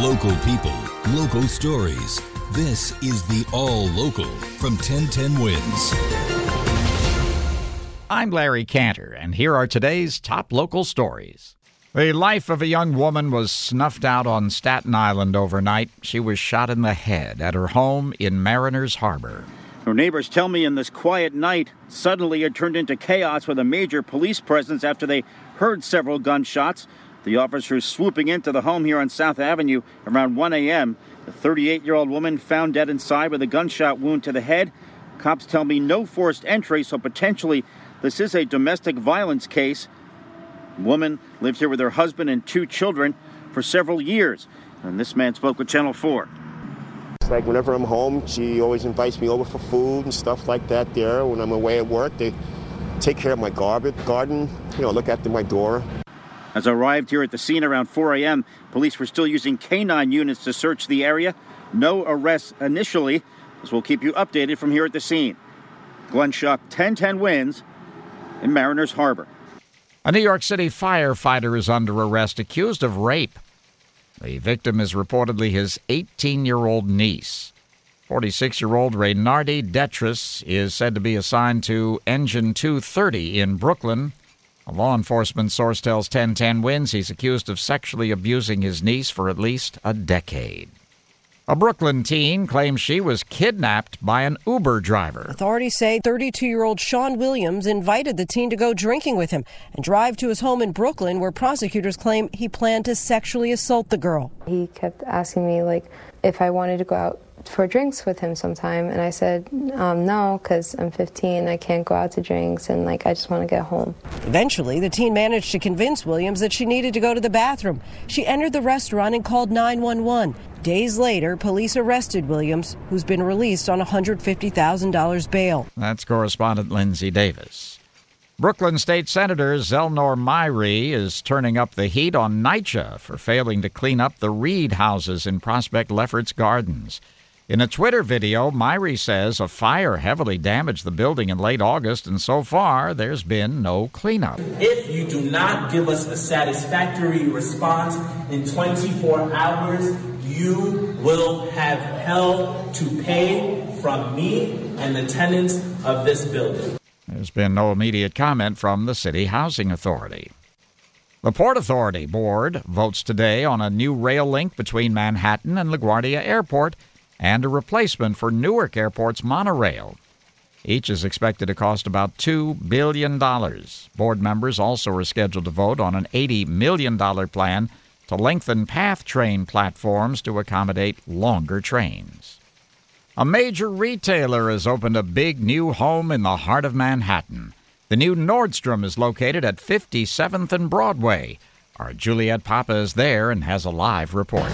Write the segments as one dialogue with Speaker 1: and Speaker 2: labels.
Speaker 1: Local people, local stories. This is the All Local from 1010 Wins.
Speaker 2: I'm Larry Cantor, and here are today's top local stories. The life of a young woman was snuffed out on Staten Island overnight. She was shot in the head at her home in Mariners Harbor.
Speaker 3: Her neighbors tell me in this quiet night, suddenly it turned into chaos with a major police presence after they heard several gunshots. The officers swooping into the home here on South Avenue around 1 a.m. The 38 year old woman found dead inside with a gunshot wound to the head. Cops tell me no forced entry, so potentially this is a domestic violence case. The woman lived here with her husband and two children for several years, and this man spoke with Channel 4.
Speaker 4: It's like whenever I'm home, she always invites me over for food and stuff like that there. When I'm away at work, they take care of my garbage, garden, you know, look after my door.
Speaker 3: As I arrived here at the scene around 4 a.m., police were still using canine units to search the area. No arrests initially, as we'll keep you updated from here at the scene. Glenn Schuck, 1010 wins in Mariners Harbor.
Speaker 2: A New York City firefighter is under arrest accused of rape. The victim is reportedly his 18 year old niece. 46 year old Reynardi Detris is said to be assigned to Engine 230 in Brooklyn. A law enforcement source tells 1010 Wins he's accused of sexually abusing his niece for at least a decade. A Brooklyn teen claims she was kidnapped by an Uber driver.
Speaker 5: Authorities say 32 year old Sean Williams invited the teen to go drinking with him and drive to his home in Brooklyn, where prosecutors claim he planned to sexually assault the girl.
Speaker 6: He kept asking me, like, if I wanted to go out for drinks with him sometime, and I said, um, no, because I'm 15, I can't go out to drinks, and, like, I just want to get home.
Speaker 5: Eventually, the teen managed to convince Williams that she needed to go to the bathroom. She entered the restaurant and called 911. Days later, police arrested Williams, who's been released on $150,000 bail.
Speaker 2: That's correspondent Lindsay Davis. Brooklyn State Senator Zellnor Myrie is turning up the heat on NYCHA for failing to clean up the Reed houses in Prospect Lefferts Gardens. In a Twitter video, Myrie says a fire heavily damaged the building in late August, and so far there's been no cleanup.
Speaker 7: If you do not give us a satisfactory response in 24 hours, you will have hell to pay from me and the tenants of this building.
Speaker 2: There's been no immediate comment from the City Housing Authority. The Port Authority Board votes today on a new rail link between Manhattan and LaGuardia Airport and a replacement for Newark Airport's monorail. Each is expected to cost about $2 billion. Board members also are scheduled to vote on an $80 million plan to lengthen PATH train platforms to accommodate longer trains. A major retailer has opened a big new home in the heart of Manhattan. The new Nordstrom is located at 57th and Broadway. Our Juliet Papa is there and has a live report.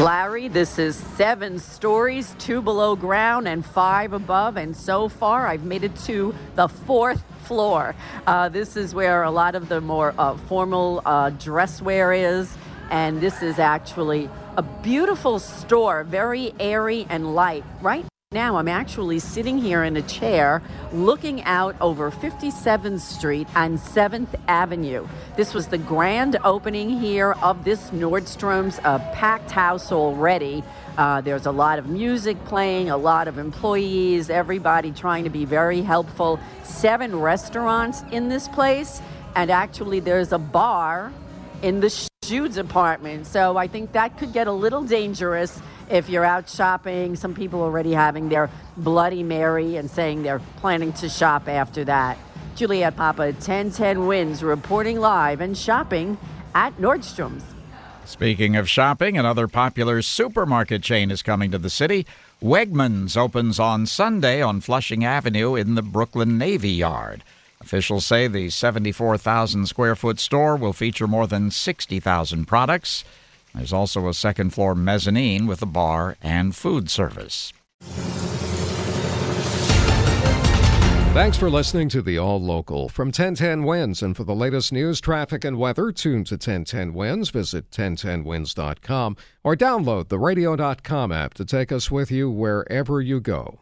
Speaker 8: Larry, this is seven stories, two below ground and five above. And so far, I've made it to the fourth floor. Uh, this is where a lot of the more uh, formal uh, dress wear is. And this is actually a beautiful store, very airy and light. Right now, I'm actually sitting here in a chair looking out over 57th Street and 7th Avenue. This was the grand opening here of this Nordstrom's a packed house already. Uh, there's a lot of music playing, a lot of employees, everybody trying to be very helpful. Seven restaurants in this place, and actually, there's a bar in the shoe department. So I think that could get a little dangerous if you're out shopping. Some people already having their Bloody Mary and saying they're planning to shop after that. Juliet Papa, 1010 Wins, reporting live and shopping at Nordstrom's.
Speaker 2: Speaking of shopping, another popular supermarket chain is coming to the city. Wegmans opens on Sunday on Flushing Avenue in the Brooklyn Navy Yard. Officials say the 74,000 square foot store will feature more than 60,000 products. There's also a second floor mezzanine with a bar and food service.
Speaker 9: Thanks for listening to the All Local from 1010 Wins. And for the latest news, traffic, and weather, tune to 1010 Wins. Visit 1010wins.com or download the radio.com app to take us with you wherever you go.